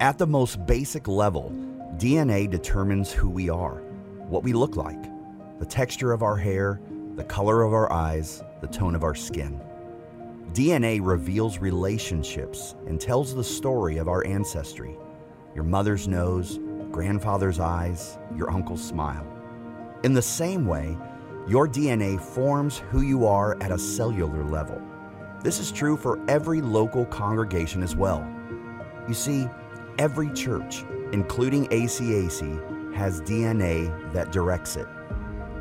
At the most basic level, DNA determines who we are, what we look like, the texture of our hair, the color of our eyes, the tone of our skin. DNA reveals relationships and tells the story of our ancestry your mother's nose, grandfather's eyes, your uncle's smile. In the same way, your DNA forms who you are at a cellular level. This is true for every local congregation as well. You see, every church, including ACAC, has DNA that directs it,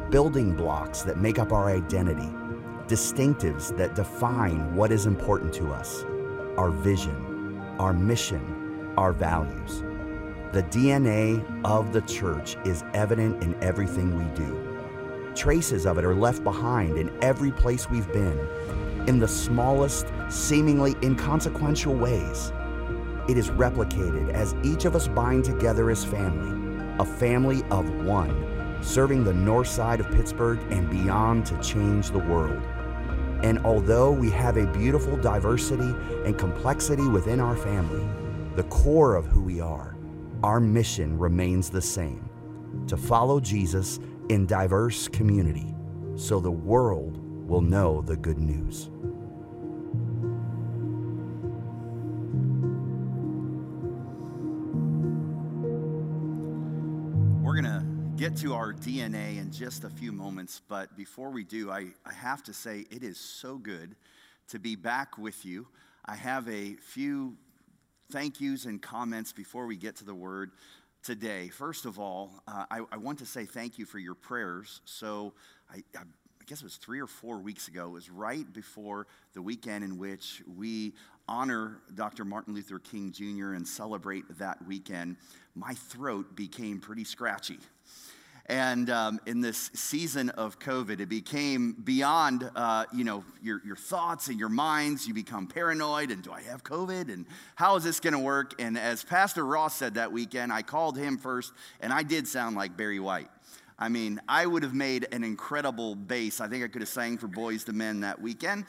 building blocks that make up our identity, distinctives that define what is important to us, our vision, our mission, our values. The DNA of the church is evident in everything we do. Traces of it are left behind in every place we've been, in the smallest, seemingly inconsequential ways. It is replicated as each of us bind together as family, a family of one, serving the north side of Pittsburgh and beyond to change the world. And although we have a beautiful diversity and complexity within our family, the core of who we are, our mission remains the same to follow Jesus in diverse community so the world will know the good news. To our DNA in just a few moments, but before we do, I, I have to say it is so good to be back with you. I have a few thank yous and comments before we get to the word today. First of all, uh, I, I, want to say thank you for your prayers. So, I, I, I guess it was three or four weeks ago, it was right before the weekend in which we honor Dr. Martin Luther King Jr. and celebrate that weekend. My throat became pretty scratchy. And um, in this season of COVID, it became beyond, uh, you know, your, your thoughts and your minds. You become paranoid and do I have COVID? And how is this going to work? And as Pastor Ross said that weekend, I called him first and I did sound like Barry White. I mean, I would have made an incredible bass. I think I could have sang for Boyz II Men that weekend.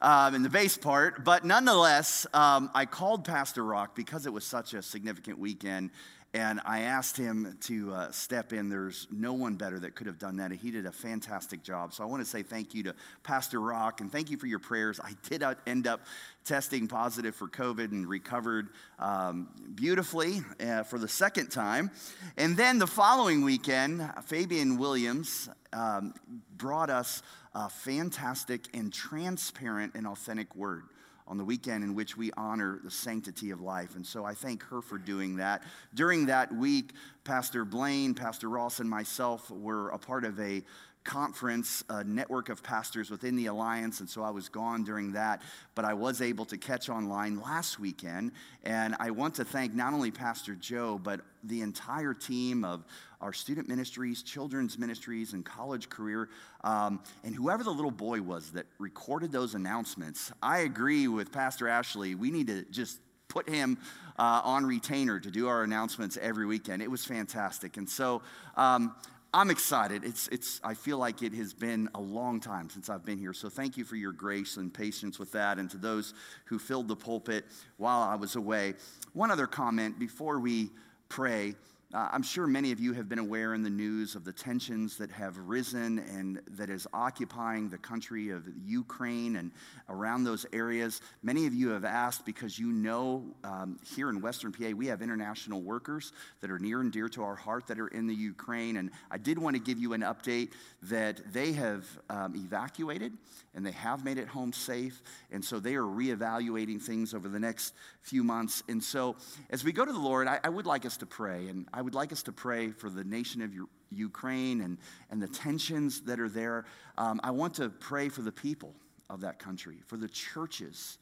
Um, in the bass part. But nonetheless, um, I called Pastor Rock because it was such a significant weekend and I asked him to uh, step in. There's no one better that could have done that. And He did a fantastic job. So I want to say thank you to Pastor Rock and thank you for your prayers. I did end up testing positive for COVID and recovered um, beautifully uh, for the second time. And then the following weekend, Fabian Williams um, brought us a fantastic and transparent and authentic word on the weekend in which we honor the sanctity of life. And so I thank her for doing that. During that week, Pastor Blaine, Pastor Ross, and myself were a part of a conference, a network of pastors within the alliance, and so I was gone during that, but I was able to catch online last weekend. And I want to thank not only Pastor Joe, but the entire team of our student ministries, children's ministries, and college career. Um, and whoever the little boy was that recorded those announcements, I agree with Pastor Ashley. We need to just put him uh, on retainer to do our announcements every weekend. It was fantastic. And so um, I'm excited. It's, it's, I feel like it has been a long time since I've been here. So thank you for your grace and patience with that. And to those who filled the pulpit while I was away. One other comment before we pray. Uh, I'm sure many of you have been aware in the news of the tensions that have risen and that is occupying the country of Ukraine and around those areas. Many of you have asked because you know um, here in Western PA we have international workers that are near and dear to our heart that are in the Ukraine. And I did want to give you an update that they have um, evacuated and they have made it home safe. And so they are reevaluating things over the next few months. And so as we go to the Lord, I, I would like us to pray. And I would like us to pray for the nation of Ukraine and, and the tensions that are there. Um, I want to pray for the people of that country, for the churches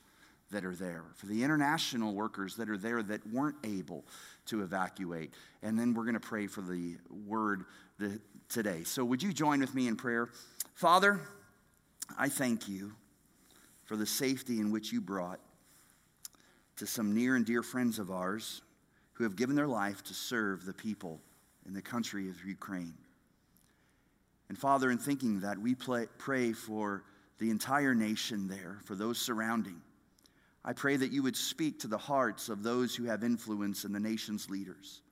that are there, for the international workers that are there that weren't able to evacuate. And then we're going to pray for the word the, today. So, would you join with me in prayer? Father, I thank you for the safety in which you brought to some near and dear friends of ours who have given their life to serve the people in the country of Ukraine. And Father, in thinking that, we pray for the entire nation there, for those surrounding. I pray that you would speak to the hearts of those who have influence in the nation's leaders.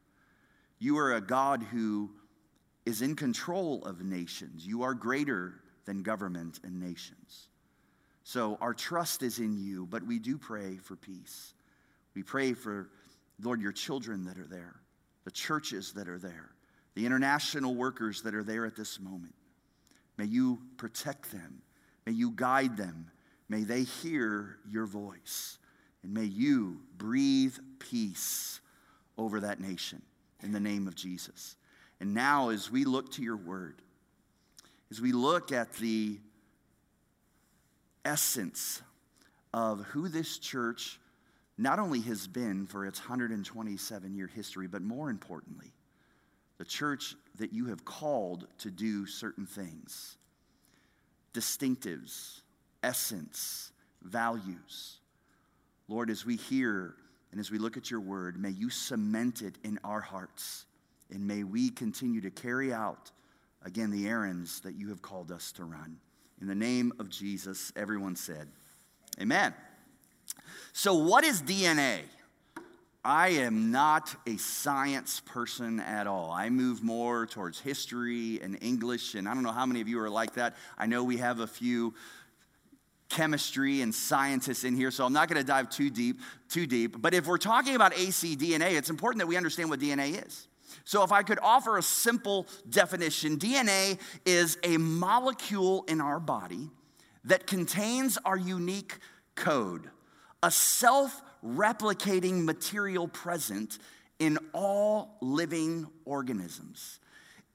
You are a God who is in control of nations. You are greater than government and nations. So our trust is in you, but we do pray for peace. We pray for, Lord, your children that are there, the churches that are there, the international workers that are there at this moment. May you protect them. May you guide them. May they hear your voice. And may you breathe peace over that nation in the name of Jesus. And now, as we look to your word, as we look at the essence of who this church not only has been for its 127 year history, but more importantly, the church that you have called to do certain things distinctives, essence, values. Lord, as we hear and as we look at your word, may you cement it in our hearts. And may we continue to carry out, again, the errands that you have called us to run. In the name of Jesus, everyone said, Amen. So, what is DNA? I am not a science person at all. I move more towards history and English, and I don't know how many of you are like that. I know we have a few chemistry and scientists in here, so I'm not going to dive too deep, too deep. But if we're talking about AC DNA, it's important that we understand what DNA is. So, if I could offer a simple definition, DNA is a molecule in our body that contains our unique code, a self replicating material present in all living organisms.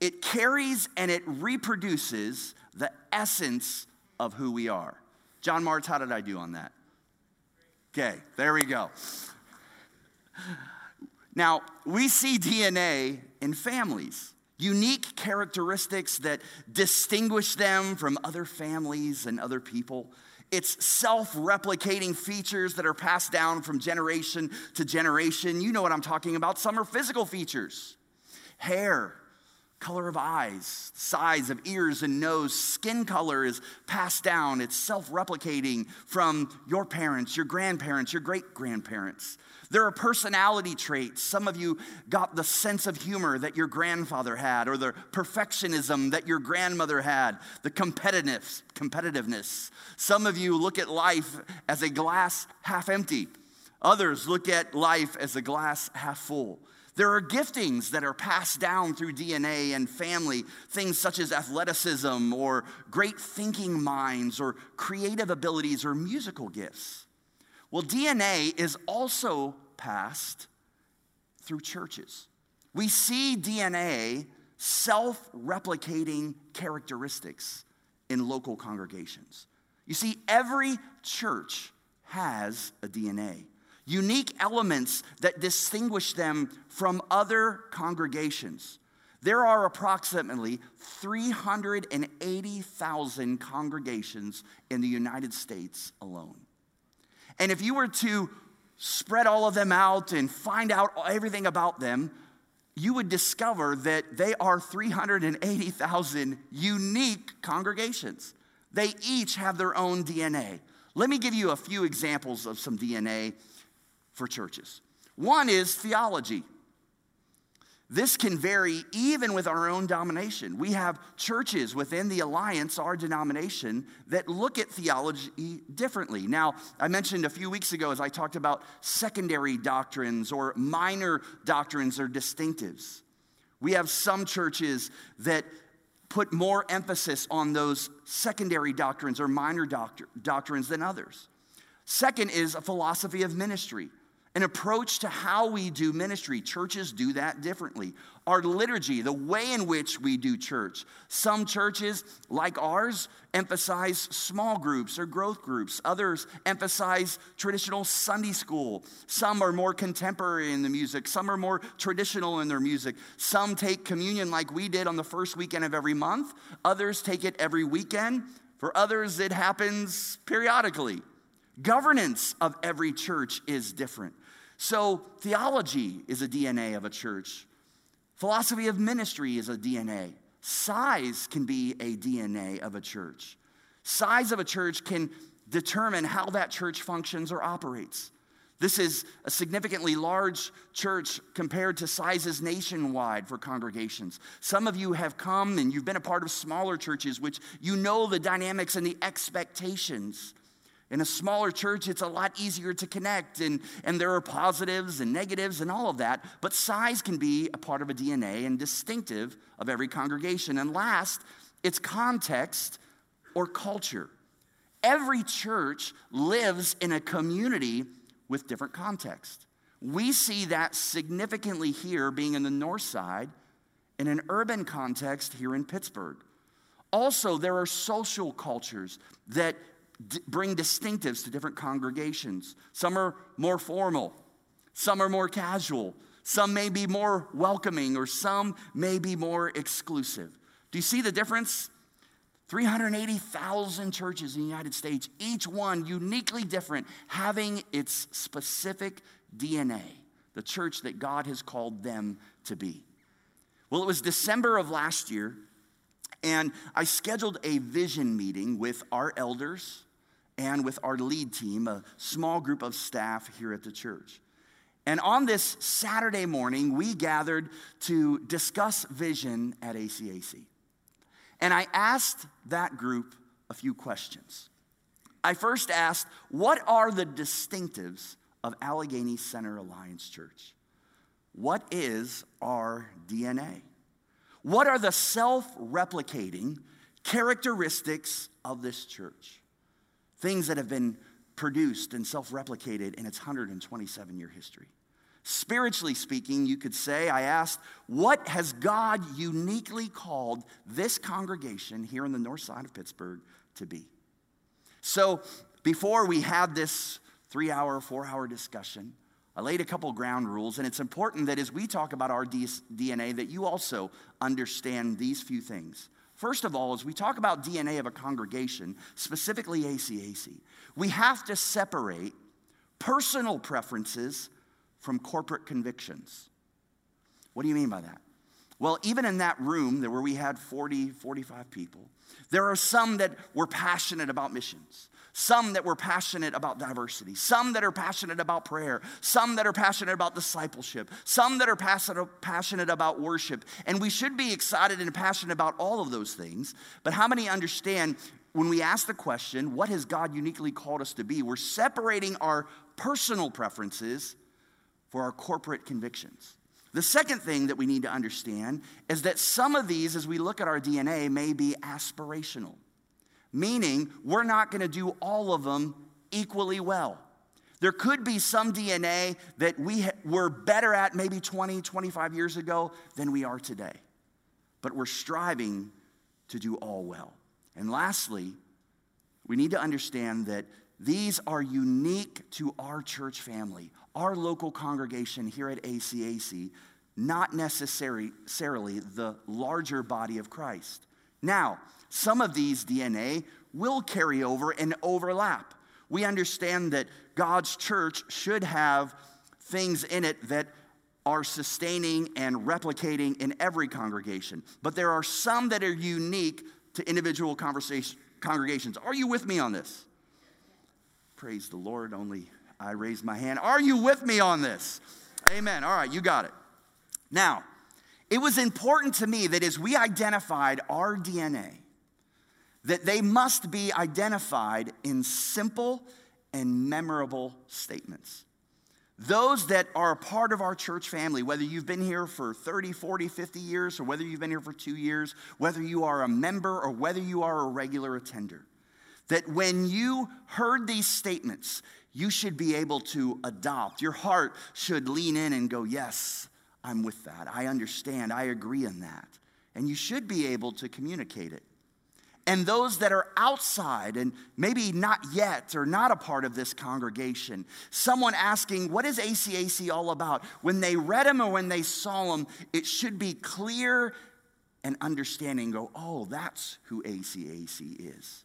It carries and it reproduces the essence of who we are. John Martz, how did I do on that? Okay, there we go. Now, we see DNA in families, unique characteristics that distinguish them from other families and other people. It's self replicating features that are passed down from generation to generation. You know what I'm talking about. Some are physical features hair, color of eyes, size of ears and nose, skin color is passed down. It's self replicating from your parents, your grandparents, your great grandparents. There are personality traits. Some of you got the sense of humor that your grandfather had, or the perfectionism that your grandmother had, the competitiveness. Some of you look at life as a glass half empty. Others look at life as a glass half full. There are giftings that are passed down through DNA and family, things such as athleticism or great thinking minds or creative abilities or musical gifts. Well, DNA is also passed through churches. We see DNA self replicating characteristics in local congregations. You see, every church has a DNA, unique elements that distinguish them from other congregations. There are approximately 380,000 congregations in the United States alone. And if you were to spread all of them out and find out everything about them, you would discover that they are 380,000 unique congregations. They each have their own DNA. Let me give you a few examples of some DNA for churches. One is theology. This can vary even with our own domination. We have churches within the alliance, our denomination, that look at theology differently. Now, I mentioned a few weeks ago as I talked about secondary doctrines or minor doctrines or distinctives. We have some churches that put more emphasis on those secondary doctrines or minor doctor, doctrines than others. Second is a philosophy of ministry an approach to how we do ministry. Churches do that differently. Our liturgy, the way in which we do church. Some churches, like ours, emphasize small groups or growth groups. Others emphasize traditional Sunday school. Some are more contemporary in the music. Some are more traditional in their music. Some take communion like we did on the first weekend of every month. Others take it every weekend. For others, it happens periodically. Governance of every church is different. So, theology is a DNA of a church. Philosophy of ministry is a DNA. Size can be a DNA of a church. Size of a church can determine how that church functions or operates. This is a significantly large church compared to sizes nationwide for congregations. Some of you have come and you've been a part of smaller churches, which you know the dynamics and the expectations. In a smaller church, it's a lot easier to connect, and, and there are positives and negatives and all of that. But size can be a part of a DNA and distinctive of every congregation. And last, it's context or culture. Every church lives in a community with different context. We see that significantly here, being in the north side, in an urban context here in Pittsburgh. Also, there are social cultures that d- bring distinctives to different congregations. Some are more formal, some are more casual, some may be more welcoming, or some may be more exclusive. Do you see the difference? 380,000 churches in the United States, each one uniquely different, having its specific DNA, the church that God has called them to be. Well, it was December of last year, and I scheduled a vision meeting with our elders and with our lead team, a small group of staff here at the church. And on this Saturday morning, we gathered to discuss vision at ACAC. And I asked that group a few questions. I first asked, What are the distinctives of Allegheny Center Alliance Church? What is our DNA? What are the self replicating characteristics of this church? Things that have been produced and self replicated in its 127 year history. Spiritually speaking, you could say, I asked, what has God uniquely called this congregation here on the north side of Pittsburgh to be? So, before we had this three hour, four hour discussion, I laid a couple ground rules, and it's important that as we talk about our DNA, that you also understand these few things. First of all, as we talk about DNA of a congregation, specifically ACAC, we have to separate personal preferences from corporate convictions. What do you mean by that? Well, even in that room where we had 40, 45 people, there are some that were passionate about missions, some that were passionate about diversity, some that are passionate about prayer, some that are passionate about discipleship, some that are passionate about worship. And we should be excited and passionate about all of those things. But how many understand when we ask the question, what has God uniquely called us to be? We're separating our personal preferences for our corporate convictions. The second thing that we need to understand is that some of these, as we look at our DNA, may be aspirational, meaning we're not going to do all of them equally well. There could be some DNA that we were better at maybe 20, 25 years ago than we are today, but we're striving to do all well. And lastly, we need to understand that these are unique to our church family our local congregation here at ACAC, not necessarily the larger body of Christ. Now, some of these DNA will carry over and overlap. We understand that God's church should have things in it that are sustaining and replicating in every congregation, but there are some that are unique to individual congregations. Are you with me on this? Praise the Lord, only I raised my hand. Are you with me on this? Amen. All right, you got it. Now, it was important to me that as we identified our DNA, that they must be identified in simple and memorable statements. Those that are a part of our church family, whether you've been here for 30, 40, 50 years, or whether you've been here for two years, whether you are a member or whether you are a regular attender, that when you heard these statements, you should be able to adopt. Your heart should lean in and go, Yes, I'm with that. I understand. I agree in that. And you should be able to communicate it. And those that are outside and maybe not yet or not a part of this congregation, someone asking, What is ACAC all about? When they read them or when they saw them, it should be clear and understanding go, Oh, that's who ACAC is.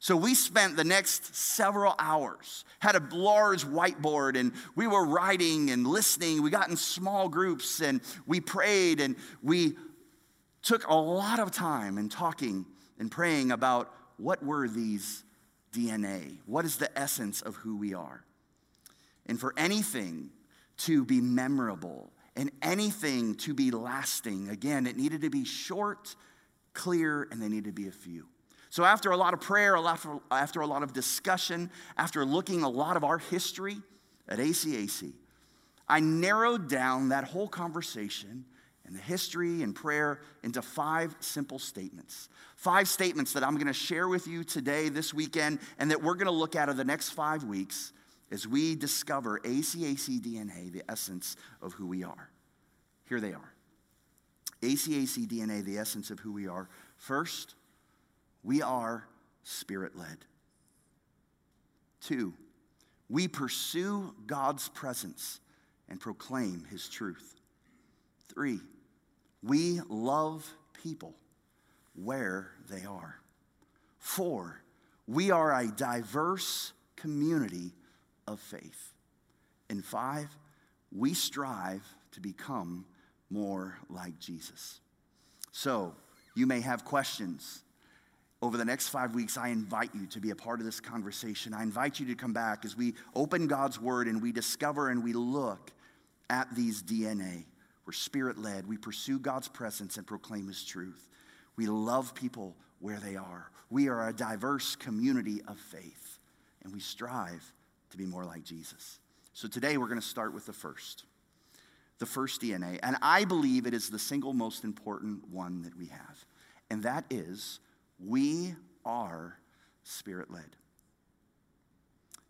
So we spent the next several hours, had a large whiteboard, and we were writing and listening. We got in small groups and we prayed and we took a lot of time in talking and praying about what were these DNA? What is the essence of who we are? And for anything to be memorable and anything to be lasting, again, it needed to be short, clear, and they needed to be a few. So, after a lot of prayer, a lot after a lot of discussion, after looking a lot of our history at ACAC, I narrowed down that whole conversation and the history and prayer into five simple statements. Five statements that I'm going to share with you today, this weekend, and that we're going to look at over the next five weeks as we discover ACAC DNA, the essence of who we are. Here they are ACAC DNA, the essence of who we are. First, we are spirit led. Two, we pursue God's presence and proclaim his truth. Three, we love people where they are. Four, we are a diverse community of faith. And five, we strive to become more like Jesus. So, you may have questions. Over the next five weeks, I invite you to be a part of this conversation. I invite you to come back as we open God's Word and we discover and we look at these DNA. We're spirit led. We pursue God's presence and proclaim His truth. We love people where they are. We are a diverse community of faith, and we strive to be more like Jesus. So today we're going to start with the first, the first DNA. And I believe it is the single most important one that we have, and that is we are spirit led.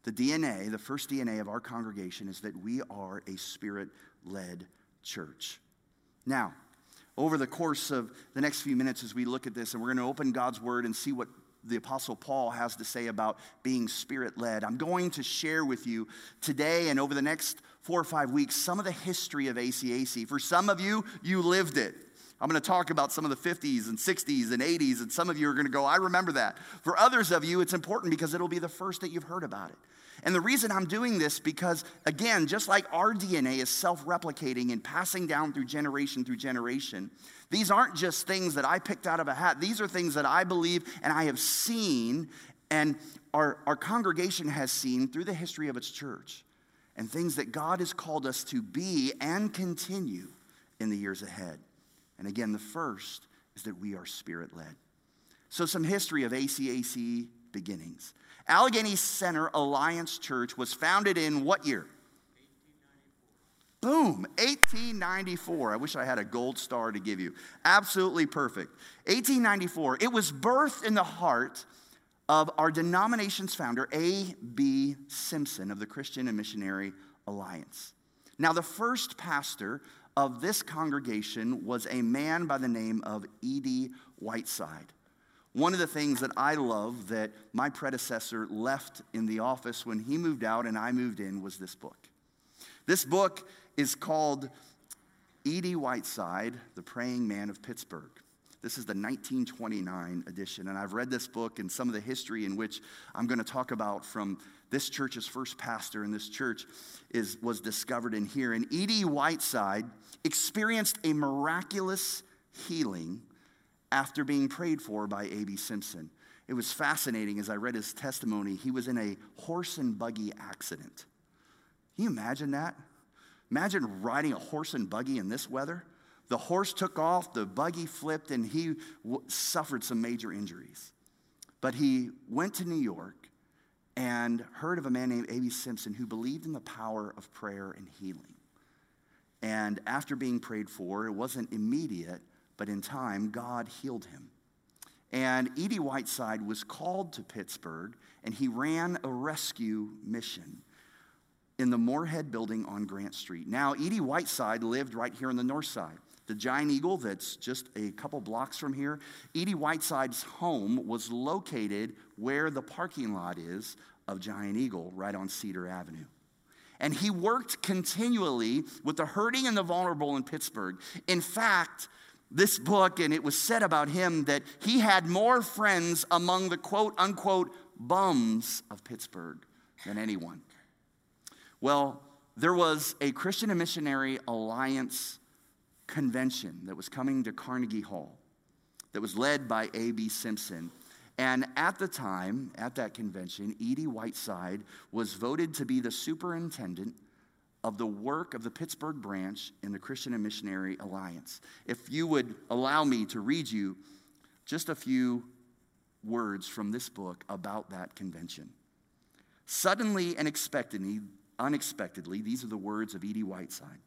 The DNA, the first DNA of our congregation, is that we are a spirit led church. Now, over the course of the next few minutes, as we look at this, and we're going to open God's word and see what the Apostle Paul has to say about being spirit led. I'm going to share with you today and over the next four or five weeks some of the history of ACAC. For some of you, you lived it. I'm going to talk about some of the 50s and 60s and 80s, and some of you are going to go, I remember that. For others of you, it's important because it'll be the first that you've heard about it. And the reason I'm doing this because, again, just like our DNA is self replicating and passing down through generation through generation, these aren't just things that I picked out of a hat. These are things that I believe and I have seen, and our, our congregation has seen through the history of its church, and things that God has called us to be and continue in the years ahead. And again, the first is that we are spirit led. So, some history of ACAC beginnings. Allegheny Center Alliance Church was founded in what year? 1894. Boom, 1894. I wish I had a gold star to give you. Absolutely perfect. 1894. It was birthed in the heart of our denomination's founder, A.B. Simpson of the Christian and Missionary Alliance. Now, the first pastor of this congregation was a man by the name of E.D. Whiteside. One of the things that I love that my predecessor left in the office when he moved out and I moved in was this book. This book is called E.D. Whiteside, The Praying Man of Pittsburgh. This is the 1929 edition, and I've read this book and some of the history in which I'm going to talk about from this church's first pastor, and this church is, was discovered in here. And E.D. Whiteside experienced a miraculous healing after being prayed for by A.B. Simpson. It was fascinating as I read his testimony. He was in a horse and buggy accident. Can you imagine that? Imagine riding a horse and buggy in this weather. The horse took off, the buggy flipped, and he w- suffered some major injuries. But he went to New York and heard of a man named A.B. Simpson who believed in the power of prayer and healing. And after being prayed for, it wasn't immediate, but in time, God healed him. And E.D. Whiteside was called to Pittsburgh, and he ran a rescue mission in the Moorhead building on Grant Street. Now, E.D. Whiteside lived right here on the north side. The Giant Eagle, that's just a couple blocks from here, E.D. Whiteside's home was located where the parking lot is of Giant Eagle, right on Cedar Avenue. And he worked continually with the hurting and the vulnerable in Pittsburgh. In fact, this book, and it was said about him that he had more friends among the quote unquote bums of Pittsburgh than anyone. Well, there was a Christian and Missionary Alliance convention that was coming to Carnegie Hall that was led by A.B. Simpson. And at the time, at that convention, E.D. Whiteside was voted to be the superintendent of the work of the Pittsburgh branch in the Christian and Missionary Alliance. If you would allow me to read you just a few words from this book about that convention. Suddenly and unexpectedly, unexpectedly, these are the words of E.D. Whiteside.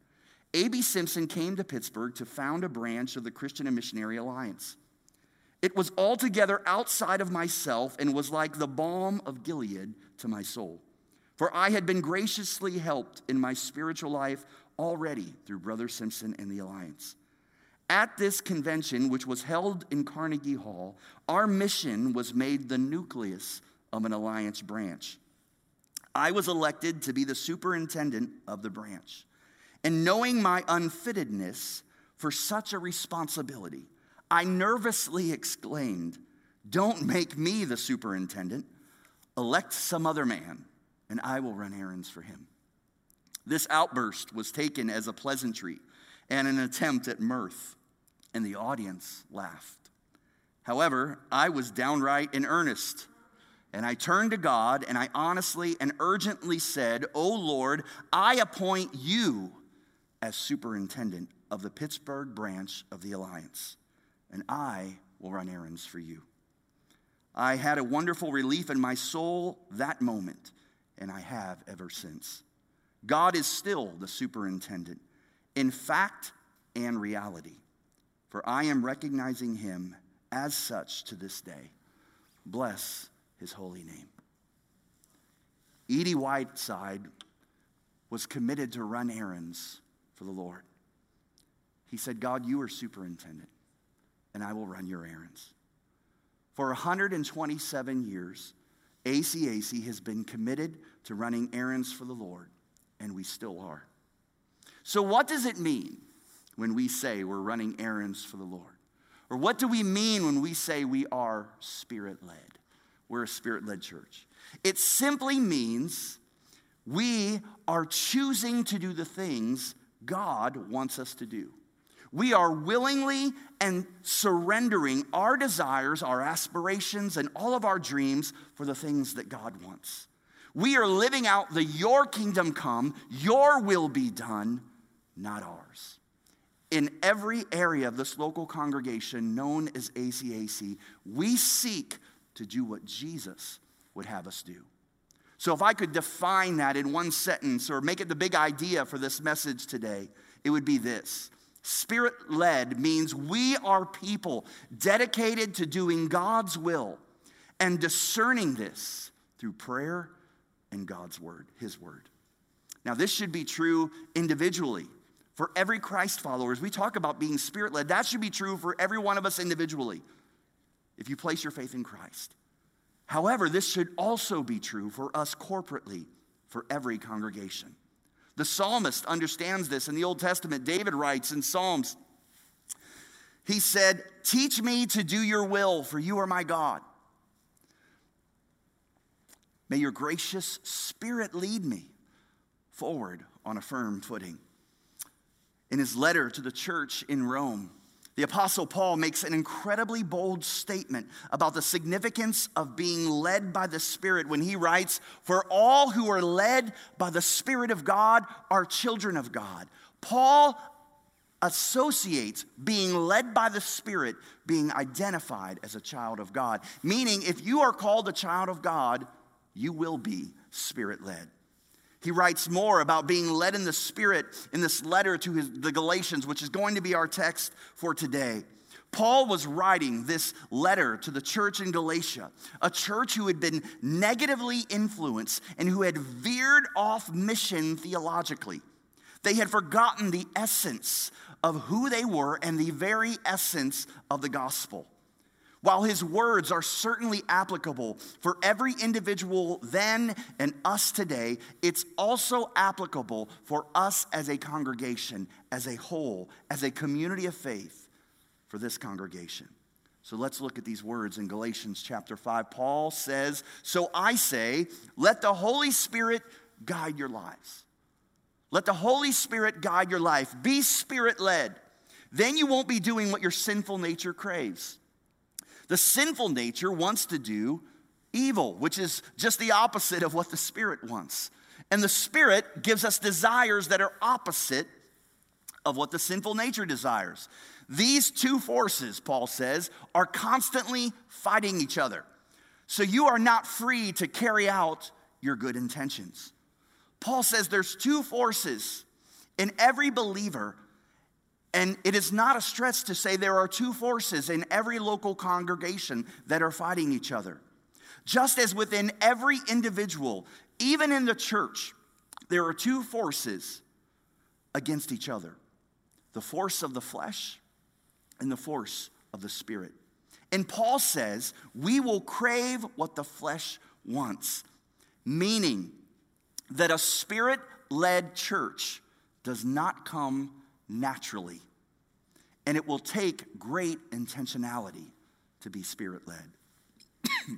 A.B. Simpson came to Pittsburgh to found a branch of the Christian and Missionary Alliance. It was altogether outside of myself and was like the balm of Gilead to my soul. For I had been graciously helped in my spiritual life already through Brother Simpson and the Alliance. At this convention, which was held in Carnegie Hall, our mission was made the nucleus of an Alliance branch. I was elected to be the superintendent of the branch. And knowing my unfittedness for such a responsibility, I nervously exclaimed, Don't make me the superintendent. Elect some other man, and I will run errands for him. This outburst was taken as a pleasantry and an attempt at mirth, and the audience laughed. However, I was downright in earnest. And I turned to God and I honestly and urgently said, Oh Lord, I appoint you as superintendent of the Pittsburgh branch of the Alliance, and I will run errands for you. I had a wonderful relief in my soul that moment, and I have ever since. God is still the superintendent in fact and reality, for I am recognizing him as such to this day. Bless his holy name. E.D. Whiteside was committed to run errands for the Lord. He said, God, you are superintendent, and I will run your errands. For 127 years, ACAC has been committed to running errands for the Lord, and we still are. So, what does it mean when we say we're running errands for the Lord? Or what do we mean when we say we are spirit led? We're a spirit led church. It simply means we are choosing to do the things God wants us to do. We are willingly and surrendering our desires, our aspirations, and all of our dreams for the things that God wants. We are living out the Your kingdom come, Your will be done, not ours. In every area of this local congregation known as ACAC, we seek to do what Jesus would have us do. So, if I could define that in one sentence or make it the big idea for this message today, it would be this Spirit led means we are people dedicated to doing God's will and discerning this through prayer and God's word, His word. Now, this should be true individually for every Christ follower. As we talk about being spirit led, that should be true for every one of us individually if you place your faith in Christ. However, this should also be true for us corporately, for every congregation. The psalmist understands this in the Old Testament. David writes in Psalms, he said, Teach me to do your will, for you are my God. May your gracious spirit lead me forward on a firm footing. In his letter to the church in Rome, the Apostle Paul makes an incredibly bold statement about the significance of being led by the Spirit when he writes, For all who are led by the Spirit of God are children of God. Paul associates being led by the Spirit being identified as a child of God, meaning if you are called a child of God, you will be Spirit led. He writes more about being led in the Spirit in this letter to his, the Galatians, which is going to be our text for today. Paul was writing this letter to the church in Galatia, a church who had been negatively influenced and who had veered off mission theologically. They had forgotten the essence of who they were and the very essence of the gospel. While his words are certainly applicable for every individual then and us today, it's also applicable for us as a congregation, as a whole, as a community of faith for this congregation. So let's look at these words in Galatians chapter 5. Paul says, So I say, let the Holy Spirit guide your lives. Let the Holy Spirit guide your life. Be spirit led. Then you won't be doing what your sinful nature craves. The sinful nature wants to do evil, which is just the opposite of what the Spirit wants. And the Spirit gives us desires that are opposite of what the sinful nature desires. These two forces, Paul says, are constantly fighting each other. So you are not free to carry out your good intentions. Paul says there's two forces in every believer, and it is not a stretch to say there are two forces in every local congregation that are fighting each other. Just as within every individual, even in the church, there are two forces against each other the force of the flesh and the force of the spirit. And Paul says, we will crave what the flesh wants, meaning that a spirit led church does not come naturally, and it will take great intentionality to be spirit led.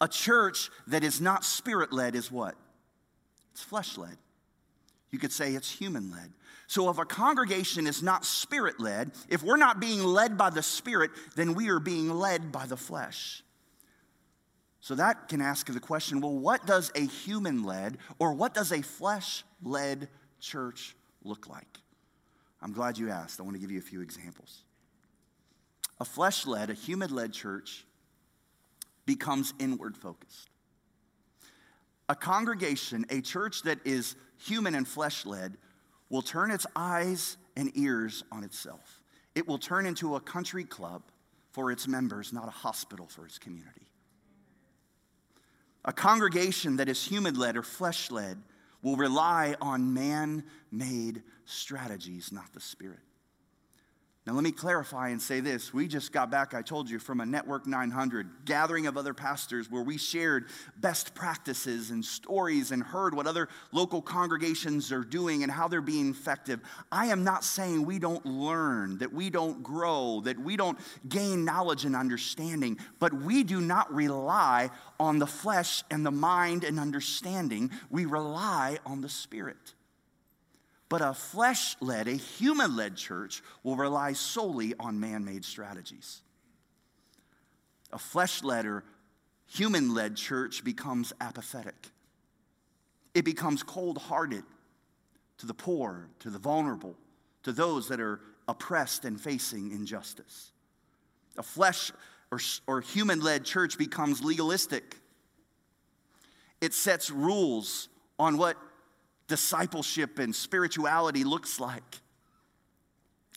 A church that is not spirit led is what? It's flesh led. You could say it's human led. So, if a congregation is not spirit led, if we're not being led by the spirit, then we are being led by the flesh. So, that can ask the question well, what does a human led or what does a flesh led church look like? I'm glad you asked. I want to give you a few examples. A flesh led, a human led church becomes inward focused. A congregation, a church that is human and flesh led, will turn its eyes and ears on itself. It will turn into a country club for its members, not a hospital for its community. A congregation that is human led or flesh led will rely on man made strategies, not the Spirit. Now, let me clarify and say this. We just got back, I told you, from a Network 900 gathering of other pastors where we shared best practices and stories and heard what other local congregations are doing and how they're being effective. I am not saying we don't learn, that we don't grow, that we don't gain knowledge and understanding, but we do not rely on the flesh and the mind and understanding. We rely on the Spirit. But a flesh led, a human led church will rely solely on man made strategies. A flesh led or human led church becomes apathetic, it becomes cold hearted to the poor, to the vulnerable, to those that are oppressed and facing injustice. A flesh or, or human led church becomes legalistic. It sets rules on what discipleship and spirituality looks like.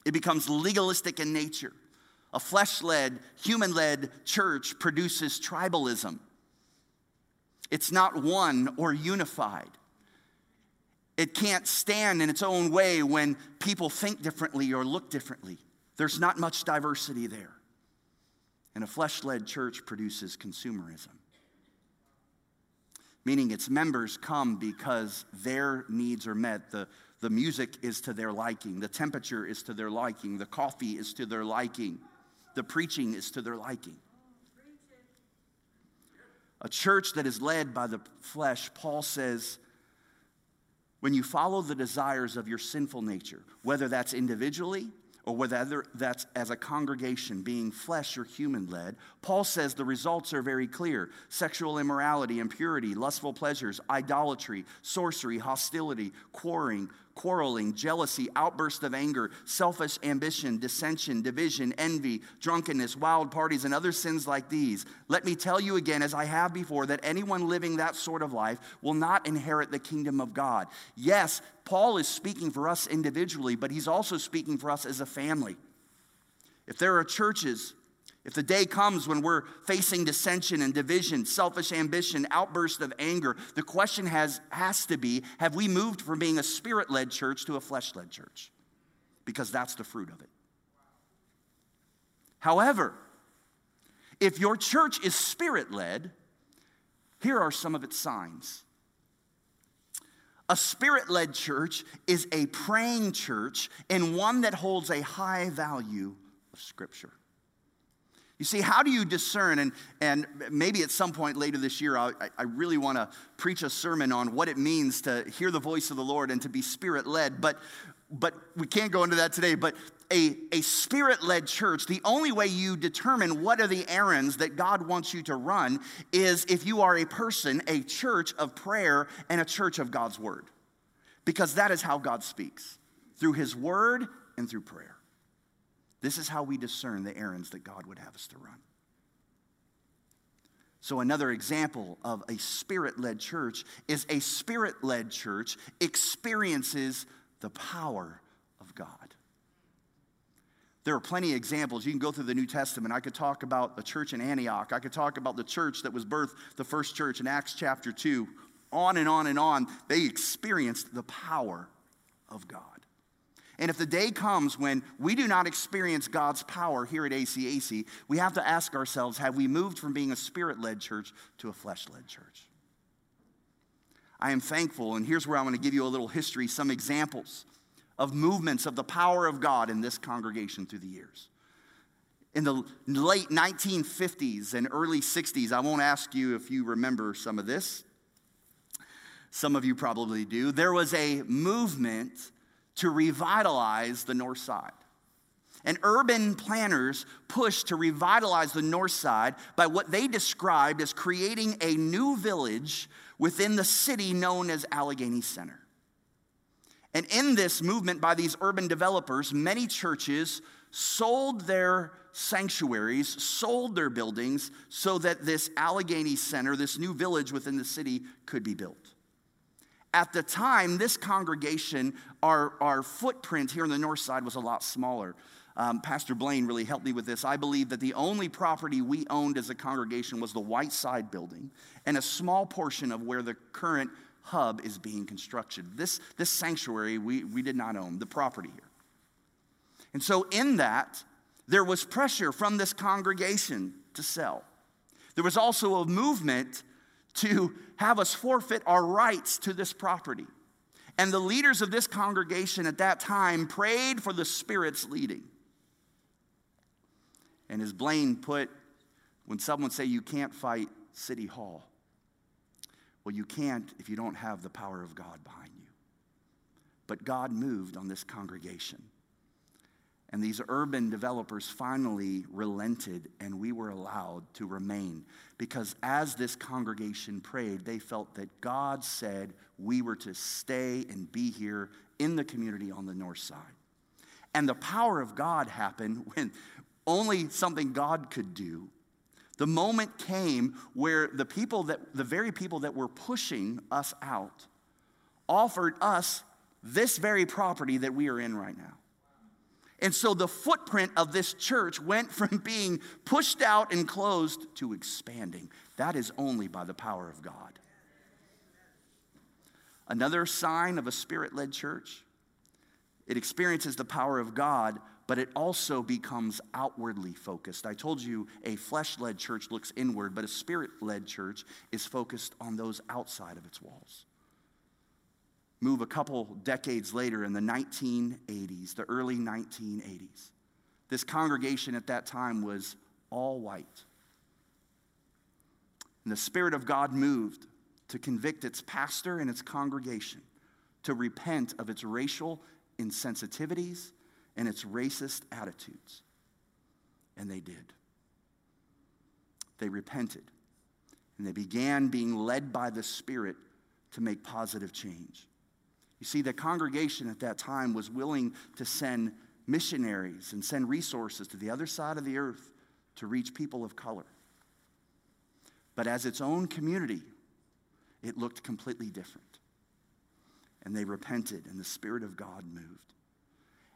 It becomes legalistic in nature. A flesh led, human led church produces tribalism. It's not one or unified. It can't stand in its own way when people think differently or look differently. There's not much diversity there. And a flesh led church produces consumerism meaning its members come because their needs are met. The, the music is to their liking, the temperature is to their liking, the coffee is to their liking, the preaching is to their liking. A church that is led by the flesh, Paul says, when you follow the desires of your sinful nature, whether that's individually or whether that's as a congregation being flesh or human led, Paul says the results are very clear. Sexual immorality, impurity, lustful pleasures, idolatry, sorcery, hostility, quarreling, quarreling, jealousy, outburst of anger, selfish ambition, dissension, division, envy, drunkenness, wild parties, and other sins like these. Let me tell you again, as I have before, that anyone living that sort of life will not inherit the kingdom of God. Yes, Paul is speaking for us individually, but he's also speaking for us as a family. If there are churches if the day comes when we're facing dissension and division, selfish ambition, outburst of anger, the question has, has to be have we moved from being a spirit led church to a flesh led church? Because that's the fruit of it. However, if your church is spirit led, here are some of its signs. A spirit led church is a praying church and one that holds a high value of Scripture. You see, how do you discern? And, and maybe at some point later this year, I, I really want to preach a sermon on what it means to hear the voice of the Lord and to be spirit led. But but we can't go into that today. But a, a spirit led church, the only way you determine what are the errands that God wants you to run is if you are a person, a church of prayer, and a church of God's word. Because that is how God speaks through his word and through prayer. This is how we discern the errands that God would have us to run. So, another example of a spirit led church is a spirit led church experiences the power of God. There are plenty of examples. You can go through the New Testament. I could talk about the church in Antioch. I could talk about the church that was birthed, the first church in Acts chapter 2. On and on and on. They experienced the power of God. And if the day comes when we do not experience God's power here at ACAC, we have to ask ourselves have we moved from being a spirit led church to a flesh led church? I am thankful, and here's where I'm going to give you a little history, some examples of movements of the power of God in this congregation through the years. In the late 1950s and early 60s, I won't ask you if you remember some of this. Some of you probably do. There was a movement to revitalize the north side. And urban planners pushed to revitalize the north side by what they described as creating a new village within the city known as Allegheny Center. And in this movement by these urban developers, many churches sold their sanctuaries, sold their buildings so that this Allegheny Center, this new village within the city, could be built. At the time, this congregation, our, our footprint here on the north side was a lot smaller. Um, Pastor Blaine really helped me with this. I believe that the only property we owned as a congregation was the Whiteside building and a small portion of where the current hub is being constructed. This, this sanctuary we, we did not own, the property here. And so, in that, there was pressure from this congregation to sell. There was also a movement to have us forfeit our rights to this property. And the leaders of this congregation at that time prayed for the Spirit's leading. And as Blaine put, when someone say you can't fight City Hall, well, you can't if you don't have the power of God behind you. But God moved on this congregation. And these urban developers finally relented, and we were allowed to remain. Because as this congregation prayed, they felt that God said we were to stay and be here in the community on the north side. And the power of God happened when only something God could do. The moment came where the people that, the very people that were pushing us out, offered us this very property that we are in right now. And so the footprint of this church went from being pushed out and closed to expanding. That is only by the power of God. Another sign of a spirit led church it experiences the power of God, but it also becomes outwardly focused. I told you a flesh led church looks inward, but a spirit led church is focused on those outside of its walls move a couple decades later in the 1980s, the early 1980s. This congregation at that time was all white. And the Spirit of God moved to convict its pastor and its congregation to repent of its racial insensitivities and its racist attitudes. And they did. They repented. And they began being led by the Spirit to make positive change. You see, the congregation at that time was willing to send missionaries and send resources to the other side of the earth to reach people of color. But as its own community, it looked completely different. And they repented, and the Spirit of God moved.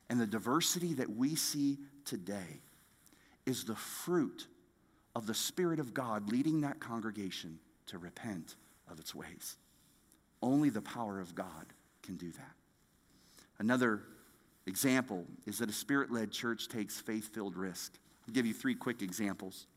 And the diversity that we see today is the fruit of the Spirit of God leading that congregation to repent of its ways. Only the power of God can do that. Another example is that a spirit led church takes faith filled risk. I'll give you three quick examples.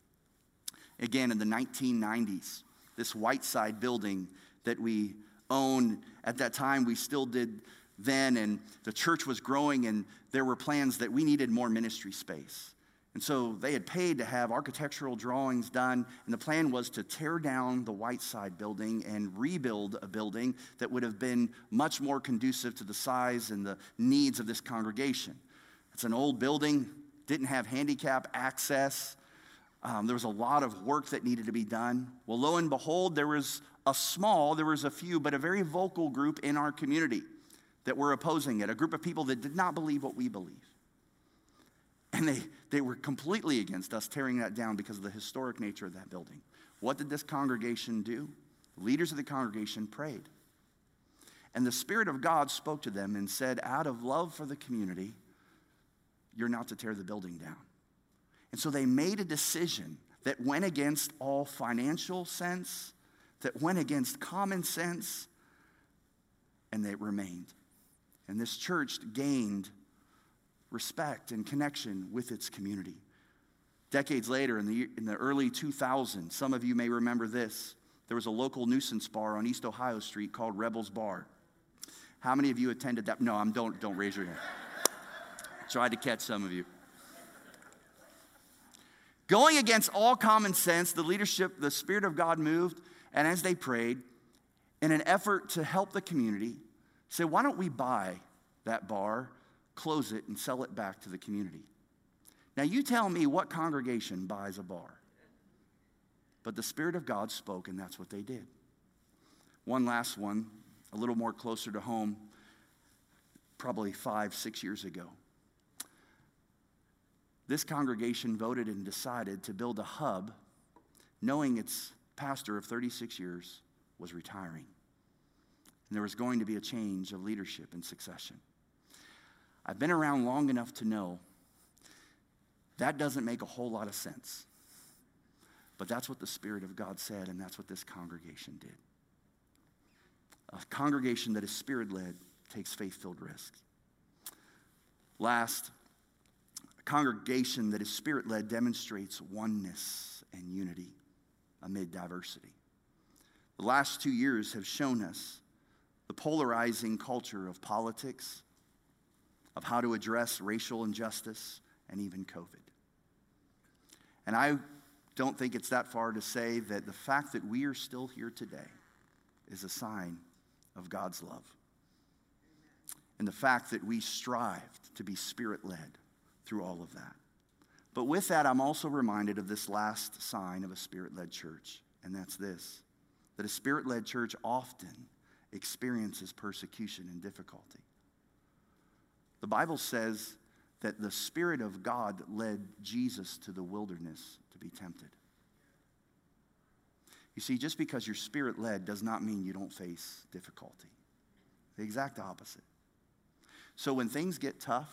Again, in the 1990s, this Whiteside building that we own at that time, we still did then, and the church was growing, and there were plans that we needed more ministry space. And so they had paid to have architectural drawings done, and the plan was to tear down the Whiteside building and rebuild a building that would have been much more conducive to the size and the needs of this congregation. It's an old building, didn't have handicap access. Um, there was a lot of work that needed to be done. Well, lo and behold, there was a small, there was a few, but a very vocal group in our community that were opposing it, a group of people that did not believe what we believe. And they, they were completely against us tearing that down because of the historic nature of that building. What did this congregation do? The leaders of the congregation prayed. And the Spirit of God spoke to them and said, out of love for the community, you're not to tear the building down. And so they made a decision that went against all financial sense, that went against common sense, and they remained. And this church gained respect and connection with its community. Decades later, in the, in the early 2000s, some of you may remember this. There was a local nuisance bar on East Ohio Street called Rebels Bar. How many of you attended that? No, I'm, don't, don't raise your hand. Tried to catch some of you. Going against all common sense, the leadership, the Spirit of God moved, and as they prayed, in an effort to help the community, said, Why don't we buy that bar close it, and sell it back to the community. Now, you tell me what congregation buys a bar. But the Spirit of God spoke, and that's what they did. One last one, a little more closer to home, probably five, six years ago. This congregation voted and decided to build a hub, knowing its pastor of 36 years was retiring. And there was going to be a change of leadership and succession. I've been around long enough to know that doesn't make a whole lot of sense. But that's what the Spirit of God said, and that's what this congregation did. A congregation that is spirit led takes faith filled risks. Last, a congregation that is spirit led demonstrates oneness and unity amid diversity. The last two years have shown us the polarizing culture of politics, of how to address racial injustice and even COVID. And I don't think it's that far to say that the fact that we are still here today is a sign of God's love. And the fact that we strived to be spirit led through all of that. But with that, I'm also reminded of this last sign of a spirit led church, and that's this that a spirit led church often experiences persecution and difficulty. The Bible says that the Spirit of God led Jesus to the wilderness to be tempted. You see, just because you're spirit led does not mean you don't face difficulty. The exact opposite. So when things get tough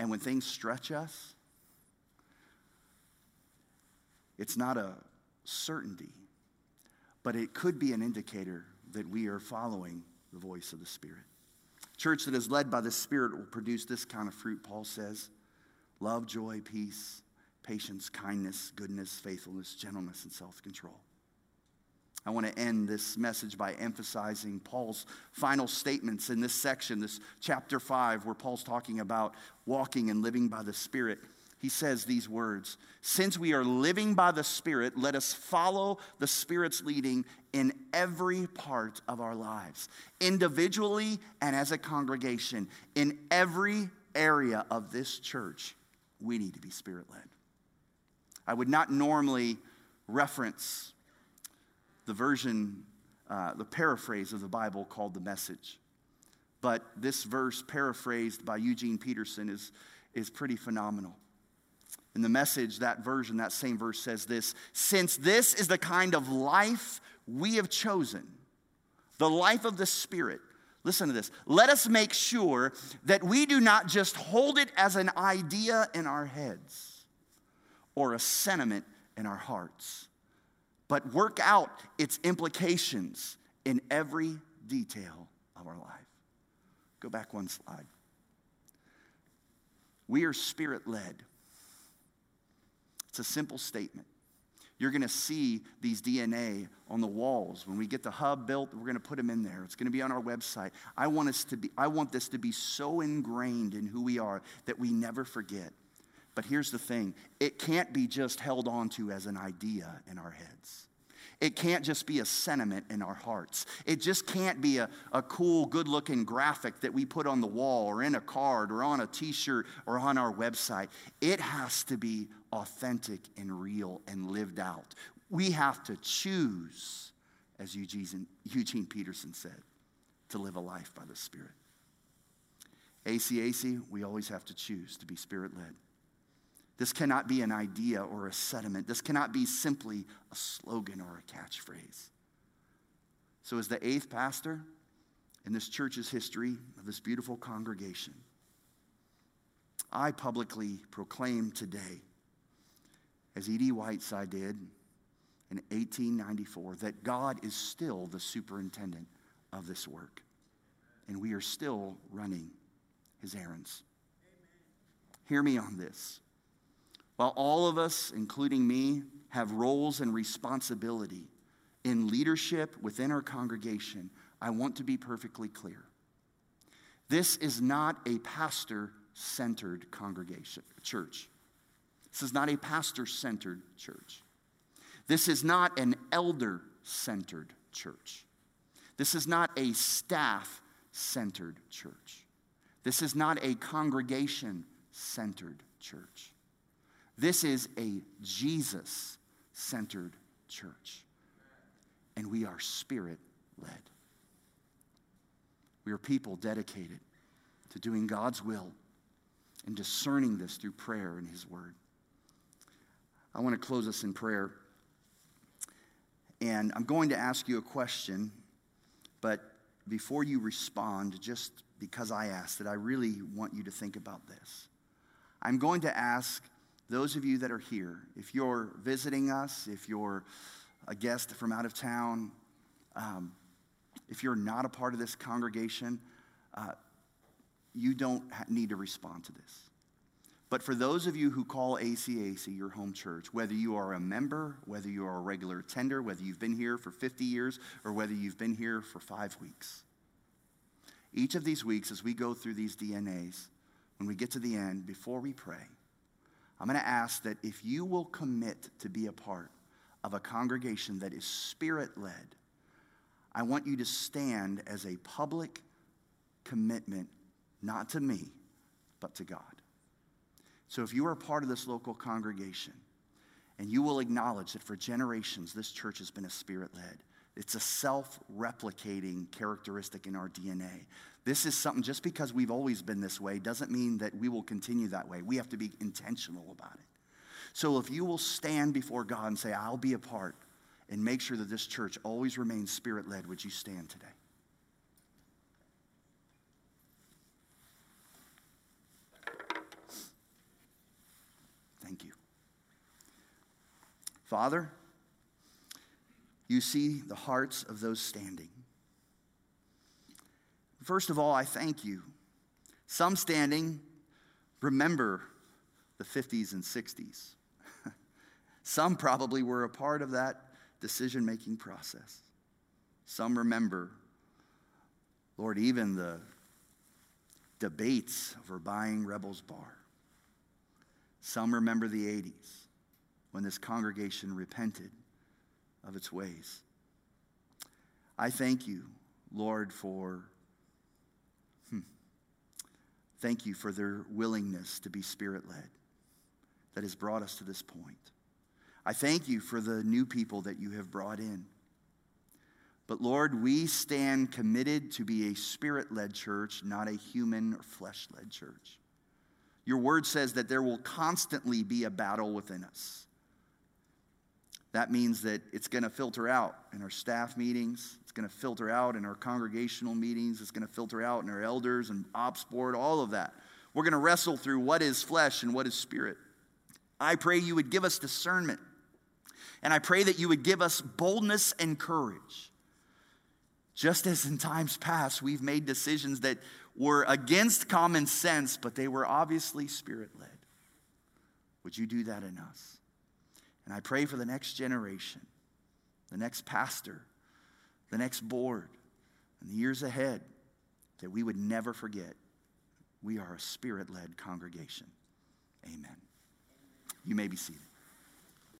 and when things stretch us, it's not a certainty, but it could be an indicator that we are following the voice of the Spirit. Church that is led by the Spirit will produce this kind of fruit, Paul says love, joy, peace, patience, kindness, goodness, faithfulness, gentleness, and self control. I want to end this message by emphasizing Paul's final statements in this section, this chapter 5, where Paul's talking about walking and living by the Spirit he says these words Since we are living by the Spirit, let us follow the Spirit's leading in every part of our lives, individually and as a congregation. In every area of this church, we need to be Spirit led. I would not normally reference the version, uh, the paraphrase of the Bible called the message. But this verse, paraphrased by Eugene Peterson, is, is pretty phenomenal. In the message, that version, that same verse says this Since this is the kind of life we have chosen, the life of the Spirit, listen to this. Let us make sure that we do not just hold it as an idea in our heads or a sentiment in our hearts, but work out its implications in every detail of our life. Go back one slide. We are spirit led. It's a simple statement. You're going to see these DNA on the walls. When we get the hub built, we're going to put them in there. It's going to be on our website. I want us to be I want this to be so ingrained in who we are that we never forget But here's the thing it can't be just held on to as an idea in our heads. It can't just be a sentiment in our hearts. It just can't be a, a cool, good looking graphic that we put on the wall or in a card or on a t shirt or on our website. It has to be authentic and real and lived out. We have to choose, as Eugene, Eugene Peterson said, to live a life by the Spirit. ACAC, we always have to choose to be Spirit led. This cannot be an idea or a sentiment. This cannot be simply a slogan or a catchphrase. So, as the eighth pastor in this church's history of this beautiful congregation, I publicly proclaim today, as E.D. Whiteside did in 1894, that God is still the superintendent of this work, and we are still running his errands. Hear me on this. While all of us, including me, have roles and responsibility in leadership within our congregation, I want to be perfectly clear. This is not a pastor centered congregation, church. This is not a pastor centered church. This is not an elder centered church. This is not a staff centered church. This is not a congregation centered church. This is a Jesus centered church. And we are spirit led. We are people dedicated to doing God's will and discerning this through prayer and His Word. I want to close us in prayer. And I'm going to ask you a question, but before you respond, just because I asked it, I really want you to think about this. I'm going to ask those of you that are here, if you're visiting us, if you're a guest from out of town, um, if you're not a part of this congregation, uh, you don't need to respond to this. But for those of you who call ACAC your home church, whether you are a member, whether you are a regular attender, whether you've been here for 50 years, or whether you've been here for five weeks, each of these weeks, as we go through these DNAs, when we get to the end, before we pray, I'm going to ask that if you will commit to be a part of a congregation that is spirit led, I want you to stand as a public commitment, not to me, but to God. So if you are part of this local congregation, and you will acknowledge that for generations this church has been a spirit led, it's a self replicating characteristic in our DNA. This is something, just because we've always been this way, doesn't mean that we will continue that way. We have to be intentional about it. So if you will stand before God and say, I'll be a part, and make sure that this church always remains spirit led, would you stand today? Thank you. Father, you see the hearts of those standing. First of all, I thank you. Some standing remember the 50s and 60s. Some probably were a part of that decision making process. Some remember, Lord, even the debates over buying Rebels Bar. Some remember the 80s when this congregation repented of its ways. I thank you, Lord, for hmm, thank you for their willingness to be spirit led that has brought us to this point. I thank you for the new people that you have brought in. But Lord, we stand committed to be a spirit led church, not a human or flesh led church. Your word says that there will constantly be a battle within us. That means that it's going to filter out in our staff meetings. It's going to filter out in our congregational meetings. It's going to filter out in our elders and ops board, all of that. We're going to wrestle through what is flesh and what is spirit. I pray you would give us discernment. And I pray that you would give us boldness and courage. Just as in times past, we've made decisions that were against common sense, but they were obviously spirit led. Would you do that in us? And I pray for the next generation, the next pastor, the next board, and the years ahead that we would never forget we are a spirit led congregation. Amen. You may be seated.